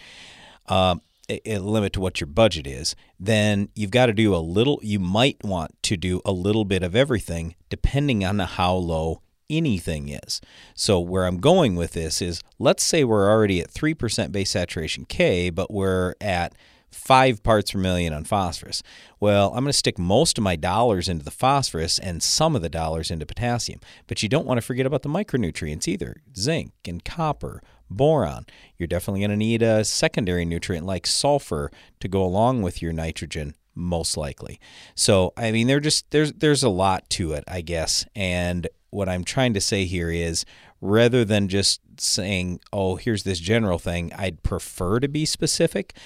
um, a, limit to what your budget is then you've got to do a little you might want to do a little bit of everything depending on how low anything is. So where i'm going with this is let's say we're already at 3% base saturation k but we're at five parts per million on phosphorus. Well, I'm going to stick most of my dollars into the phosphorus and some of the dollars into potassium. But you don't want to forget about the micronutrients either zinc and copper, boron. You're definitely going to need a secondary nutrient like sulfur to go along with your nitrogen most likely. So, I mean, there just there's there's a lot to it, I guess. And what I'm trying to say here is rather than just saying, "Oh, here's this general thing," I'd prefer to be specific.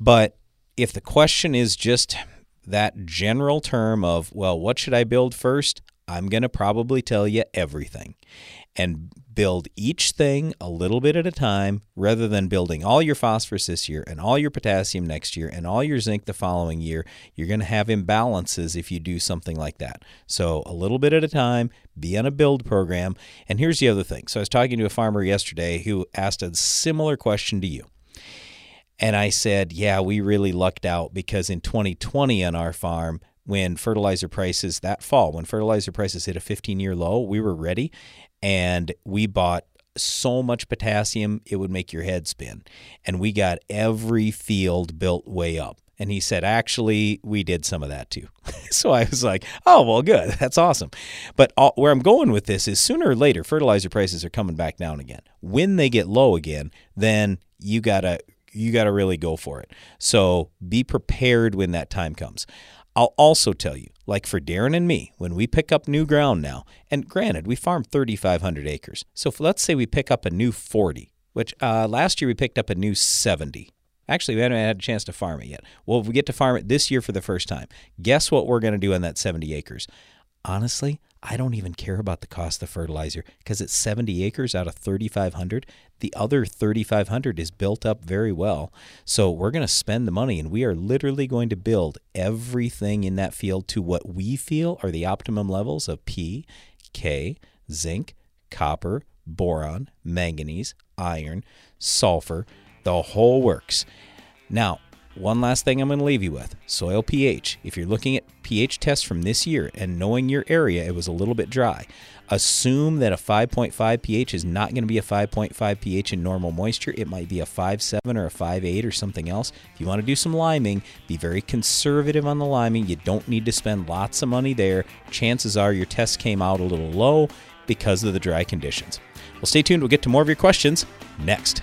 But if the question is just that general term of, well, what should I build first? I'm going to probably tell you everything and build each thing a little bit at a time rather than building all your phosphorus this year and all your potassium next year and all your zinc the following year. You're going to have imbalances if you do something like that. So, a little bit at a time, be on a build program. And here's the other thing. So, I was talking to a farmer yesterday who asked a similar question to you. And I said, yeah, we really lucked out because in 2020 on our farm, when fertilizer prices that fall, when fertilizer prices hit a 15 year low, we were ready and we bought so much potassium it would make your head spin. And we got every field built way up. And he said, actually, we did some of that too. [LAUGHS] so I was like, oh, well, good. That's awesome. But all, where I'm going with this is sooner or later, fertilizer prices are coming back down again. When they get low again, then you got to you got to really go for it. So be prepared when that time comes. I'll also tell you, like for Darren and me, when we pick up new ground now, and granted, we farm 3,500 acres. So let's say we pick up a new 40, which uh, last year we picked up a new 70. Actually, we haven't had a chance to farm it yet. Well, if we get to farm it this year for the first time, guess what we're going to do on that 70 acres? Honestly, I don't even care about the cost of fertilizer because it's 70 acres out of 3,500. The other 3,500 is built up very well. So we're going to spend the money and we are literally going to build everything in that field to what we feel are the optimum levels of P, K, zinc, copper, boron, manganese, iron, sulfur, the whole works. Now, one last thing I'm going to leave you with soil pH. If you're looking at pH tests from this year and knowing your area, it was a little bit dry. Assume that a 5.5 pH is not going to be a 5.5 pH in normal moisture. It might be a 5.7 or a 5.8 or something else. If you want to do some liming, be very conservative on the liming. You don't need to spend lots of money there. Chances are your test came out a little low because of the dry conditions. Well, stay tuned. We'll get to more of your questions next.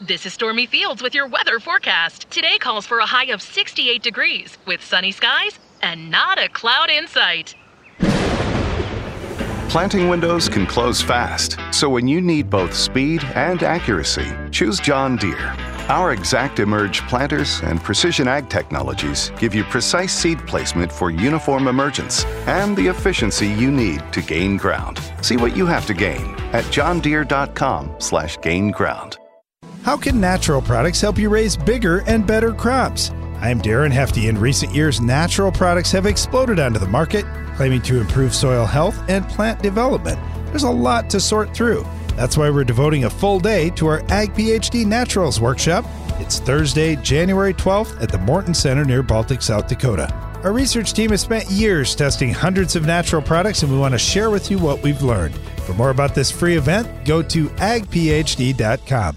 This is Stormy Fields with your weather forecast. Today calls for a high of 68 degrees with sunny skies and not a cloud in sight. Planting windows can close fast, so when you need both speed and accuracy, choose John Deere. Our Exact Emerge planters and precision ag technologies give you precise seed placement for uniform emergence and the efficiency you need to gain ground. See what you have to gain at johndeere.com/gain ground. How can natural products help you raise bigger and better crops? I'm Darren Hefty. In recent years, natural products have exploded onto the market, claiming to improve soil health and plant development. There's a lot to sort through. That's why we're devoting a full day to our Ag PhD Naturals workshop. It's Thursday, January 12th at the Morton Center near Baltic, South Dakota. Our research team has spent years testing hundreds of natural products, and we want to share with you what we've learned. For more about this free event, go to agphd.com.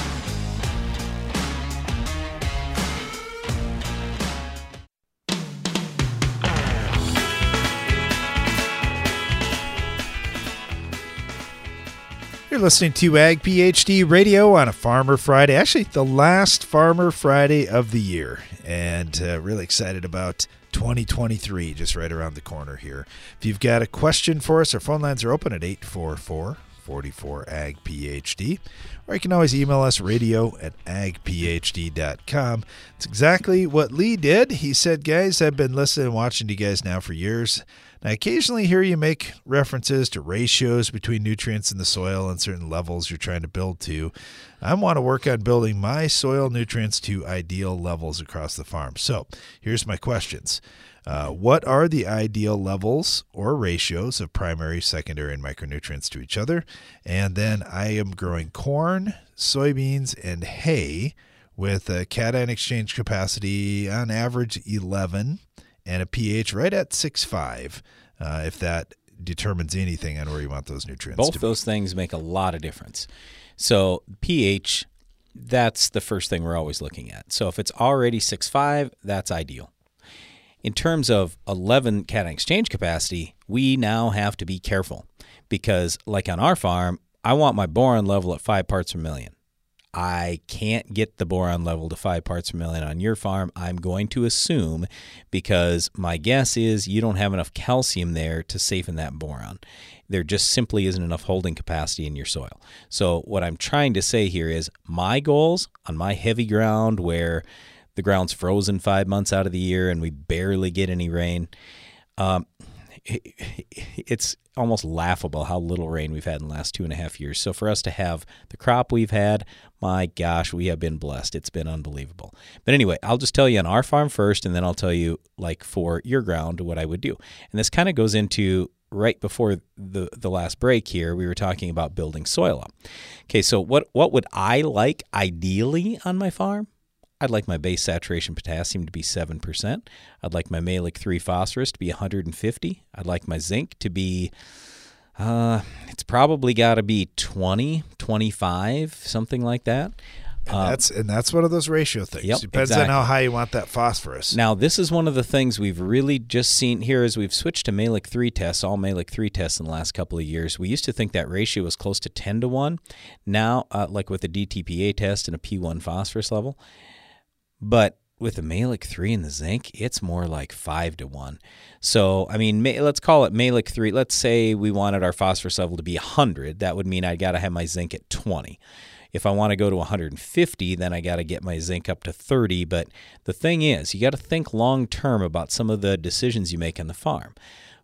listening to Ag PhD Radio on a Farmer Friday. Actually, the last Farmer Friday of the year. And uh, really excited about 2023 just right around the corner here. If you've got a question for us, our phone lines are open at 844 44 Ag PhD. Or you can always email us radio at agphd.com. It's exactly what Lee did. He said, Guys, I've been listening and watching you guys now for years. I occasionally hear you make references to ratios between nutrients in the soil and certain levels you're trying to build to. I want to work on building my soil nutrients to ideal levels across the farm. So here's my questions. Uh, what are the ideal levels or ratios of primary, secondary, and micronutrients to each other? And then I am growing corn, soybeans, and hay. with a cation exchange capacity on average 11 and a pH right at 6.5, uh, if that determines anything on where you want those nutrients Both to be. those things make a lot of difference. So pH, that's the first thing we're always looking at. So if it's already 6.5, that's ideal. In terms of 11 cation exchange capacity, we now have to be careful because, like on our farm, I want my boron level at five parts per million. I can't get the boron level to five parts per million on your farm. I'm going to assume because my guess is you don't have enough calcium there to safen that boron. There just simply isn't enough holding capacity in your soil. So, what I'm trying to say here is my goals on my heavy ground where the ground's frozen five months out of the year and we barely get any rain. Um, [LAUGHS] it's almost laughable how little rain we've had in the last two and a half years. So for us to have the crop we've had, my gosh, we have been blessed. It's been unbelievable. But anyway, I'll just tell you on our farm first, and then I'll tell you like for your ground what I would do. And this kind of goes into right before the the last break here. We were talking about building soil up. Okay, so what what would I like ideally on my farm? I'd like my base saturation potassium to be 7%. I'd like my Mehlich 3 phosphorus to be 150. I'd like my zinc to be, uh, it's probably got to be 20, 25, something like that. And that's and that's one of those ratio things. Yep, Depends exactly. on how high you want that phosphorus. Now, this is one of the things we've really just seen here as we've switched to Mehlich 3 tests, all Mehlich 3 tests in the last couple of years. We used to think that ratio was close to 10 to 1. Now, uh, like with a DTPA test and a P1 phosphorus level, but with the Mehlich 3 and the zinc, it's more like 5 to 1. So, I mean, let's call it Mehlich 3. Let's say we wanted our phosphorus level to be 100. That would mean I got to have my zinc at 20. If I want to go to 150, then I got to get my zinc up to 30. But the thing is, you got to think long term about some of the decisions you make on the farm.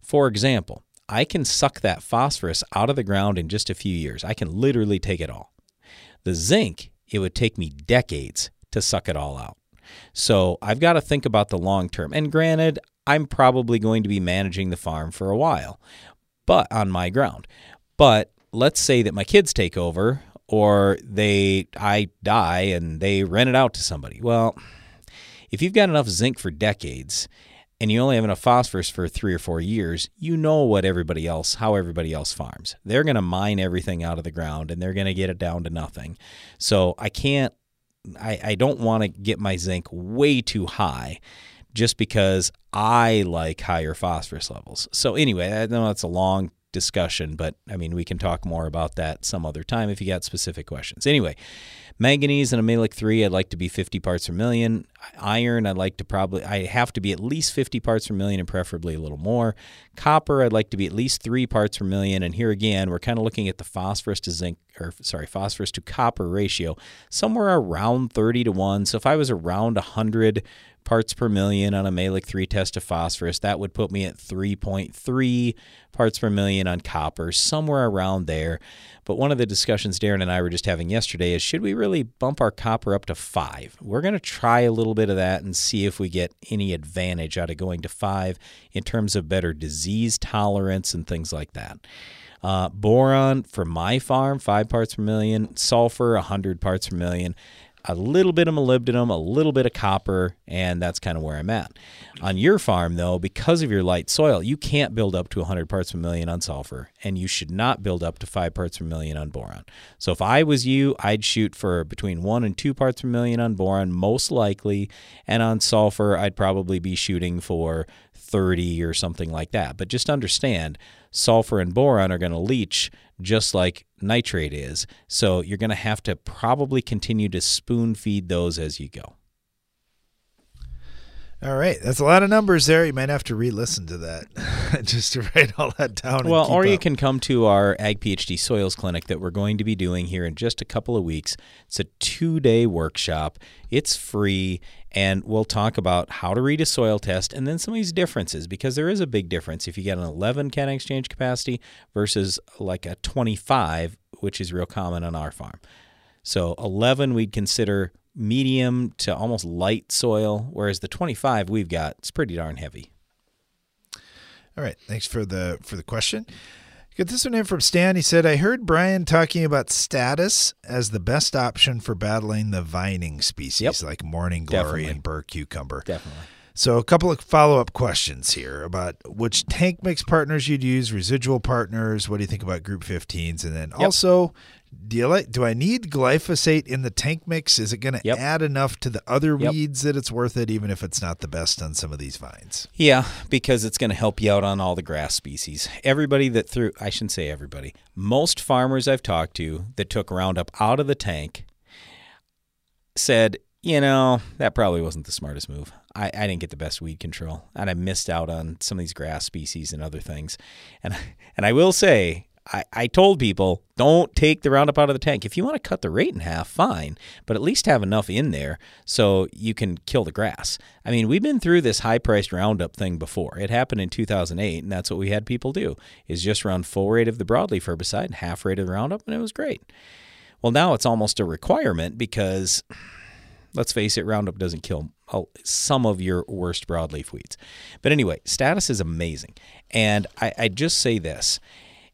For example, I can suck that phosphorus out of the ground in just a few years. I can literally take it all. The zinc, it would take me decades to suck it all out. So I've got to think about the long term. And granted, I'm probably going to be managing the farm for a while, but on my ground. But let's say that my kids take over or they I die and they rent it out to somebody. Well, if you've got enough zinc for decades and you only have enough phosphorus for 3 or 4 years, you know what everybody else how everybody else farms. They're going to mine everything out of the ground and they're going to get it down to nothing. So I can't I, I don't want to get my zinc way too high just because I like higher phosphorus levels. So, anyway, I know that's a long discussion, but I mean, we can talk more about that some other time if you got specific questions. Anyway, manganese and a 3, I'd like to be 50 parts per million. Iron, I'd like to probably, I have to be at least 50 parts per million and preferably a little more. Copper, I'd like to be at least three parts per million. And here again, we're kind of looking at the phosphorus to zinc, or sorry, phosphorus to copper ratio, somewhere around 30 to 1. So if I was around 100 parts per million on a Mehlich 3 test of phosphorus, that would put me at 3.3 parts per million on copper, somewhere around there. But one of the discussions Darren and I were just having yesterday is should we really bump our copper up to 5? We're going to try a little bit of that and see if we get any advantage out of going to 5 in terms of better disease tolerance and things like that. Uh, boron for my farm, five parts per million. Sulfur, 100 parts per million. A little bit of molybdenum, a little bit of copper, and that's kind of where I'm at. On your farm, though, because of your light soil, you can't build up to 100 parts per million on sulfur, and you should not build up to 5 parts per million on boron. So if I was you, I'd shoot for between 1 and 2 parts per million on boron, most likely, and on sulfur, I'd probably be shooting for 30 or something like that. But just understand sulfur and boron are going to leach just like nitrate is. So you're going to have to probably continue to spoon feed those as you go. All right, that's a lot of numbers there. You might have to re-listen to that [LAUGHS] just to write all that down. and Well, or you can come to our Ag PhD Soils Clinic that we're going to be doing here in just a couple of weeks. It's a two day workshop, it's free, and we'll talk about how to read a soil test and then some of these differences because there is a big difference if you get an 11 cation exchange capacity versus like a 25, which is real common on our farm. So 11 we'd consider medium to almost light soil, whereas the 25 we've got it's pretty darn heavy. All right, thanks for the for the question. Get this one in from Stan. He said, I heard Brian talking about status as the best option for battling the vining species like morning glory Definitely. and burr cucumber. Definitely. So, a couple of follow up questions here about which tank mix partners you'd use, residual partners. What do you think about group 15s? And then also, do you like? Do I need glyphosate in the tank mix? Is it going to add enough to the other Yep. weeds that it's worth it, even if it's not the best on some of these vines? Yeah, because it's going to help you out on all the grass species. Everybody that threw, I shouldn't say everybody, most farmers I've talked to that took Roundup out of the tank said, you know, that probably wasn't the smartest move. I, I didn't get the best weed control, and I missed out on some of these grass species and other things. And [LAUGHS] and I will say, I, I told people don't take the Roundup out of the tank. If you want to cut the rate in half, fine, but at least have enough in there so you can kill the grass. I mean, we've been through this high-priced Roundup thing before. It happened in 2008, and that's what we had people do: is just run full rate of the broadleaf herbicide and half rate of the Roundup, and it was great. Well, now it's almost a requirement because let's face it, Roundup doesn't kill some of your worst broadleaf weeds. But anyway, status is amazing. And I, I just say this.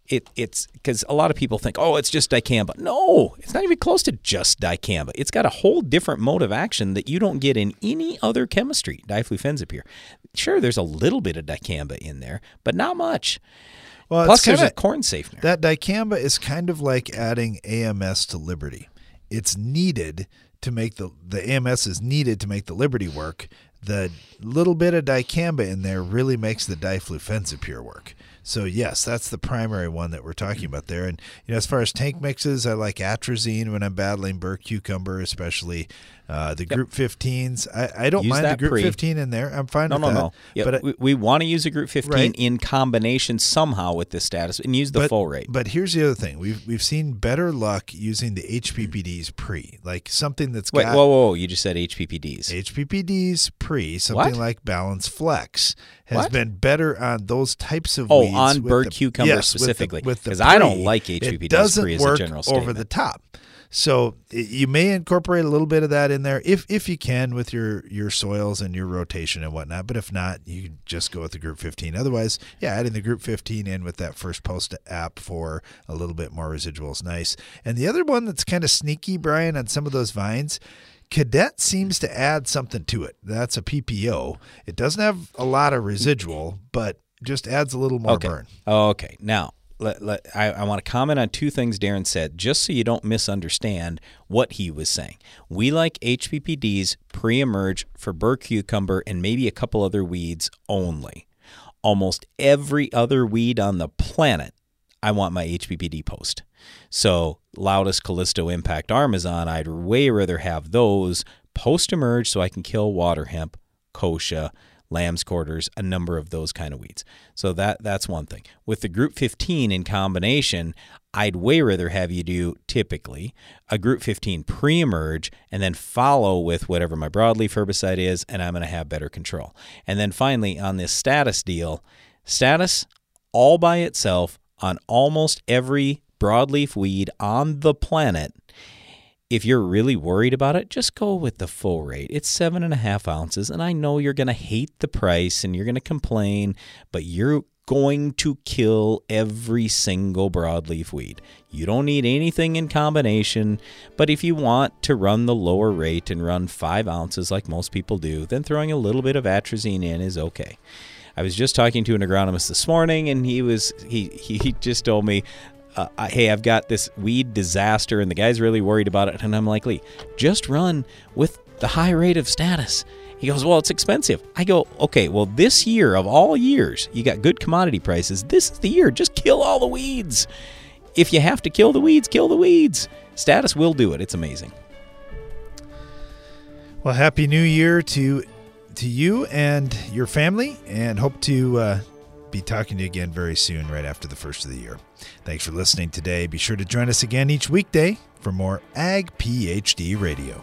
It, it's because a lot of people think, oh, it's just dicamba. No, it's not even close to just dicamba. It's got a whole different mode of action that you don't get in any other chemistry, diflufenzopyr. Sure, there's a little bit of dicamba in there, but not much. Well, Plus, there's a corn safener. That dicamba is kind of like adding AMS to Liberty. It's needed to make the the AMS is needed to make the Liberty work. The little bit of dicamba in there really makes the diflufenzopyr work. So yes, that's the primary one that we're talking about there. And you know, as far as tank mixes, I like atrazine when I'm battling burr cucumber, especially uh, the Group 15s. I, I don't Use mind the Group pre. 15 in there. I'm fine no, with no, that. no. But I- we, we want to use a group 15 Right. in combination somehow with this status and use the but, full rate. But here's the other thing: we've we've seen better luck using the HPPDs pre, like something that's Wait, got whoa, whoa, whoa, you just said HPPDs. HPPDs pre, something What? like Balance Flex has What? been better on those types of Oh, weeds on bird the- cucumber yes, with the- specifically, with the 'cause I don't like It HPPDs doesn't pre as a work general over the top. So you may incorporate a little bit of that in there if if you can with your your soils and your rotation and whatnot. But if not, you just go with the Group 15. Otherwise, yeah, adding the Group 15 in with that first post app for a little bit more residual is nice. And the other one that's kind of sneaky, Brian, on some of those vines. Cadet seems to add something to it. That's a PPO. It doesn't have a lot of residual, but just adds a little more okay. burn. Oh, okay. Now, let, let, I, I want to comment on two things Darren said, just so you don't misunderstand what he was saying. We like HPPDs pre emerge for burr cucumber and maybe a couple other weeds only. Almost every other weed on the planet, I want my HPPD post. So, Laudis Callisto Impact Armezon, I'd way rather have those post emerge so I can kill water hemp, kochia, lamb's quarters, a number of those kind of weeds. So that that's one thing. With the group 15 in combination, I'd way rather have you do typically a group 15 pre-emerge and then follow with whatever my broadleaf herbicide is and I'm going to have better control. And then finally on this status deal, status all by itself on almost every broadleaf weed on the planet if you're really worried about it, just go with the full rate. It's seven and a half ounces, and I know you're going to hate the price and you're going to complain, but you're going to kill every single broadleaf weed. You don't need anything in combination, but if you want to run the lower rate and run five ounces like most people do, then throwing a little bit of atrazine in is okay. I was just talking to an agronomist this morning, and he was he he just told me uh, I- hey, I've got this weed disaster, and the guy's really worried about it. And I'm like, Lee, just run with the high rate of status. He goes, well, it's expensive. I go, okay, well, this year of all years, you got good commodity prices. This is the year. Just kill all the weeds. If you have to kill the weeds, kill the weeds. Status will do it. It's amazing. Well, happy New Year to to you and your family, and hope to uh, be talking to you again very soon, right after the first of the year. Thanks for listening today. Be sure to join us again each weekday for more Ag PhD Radio.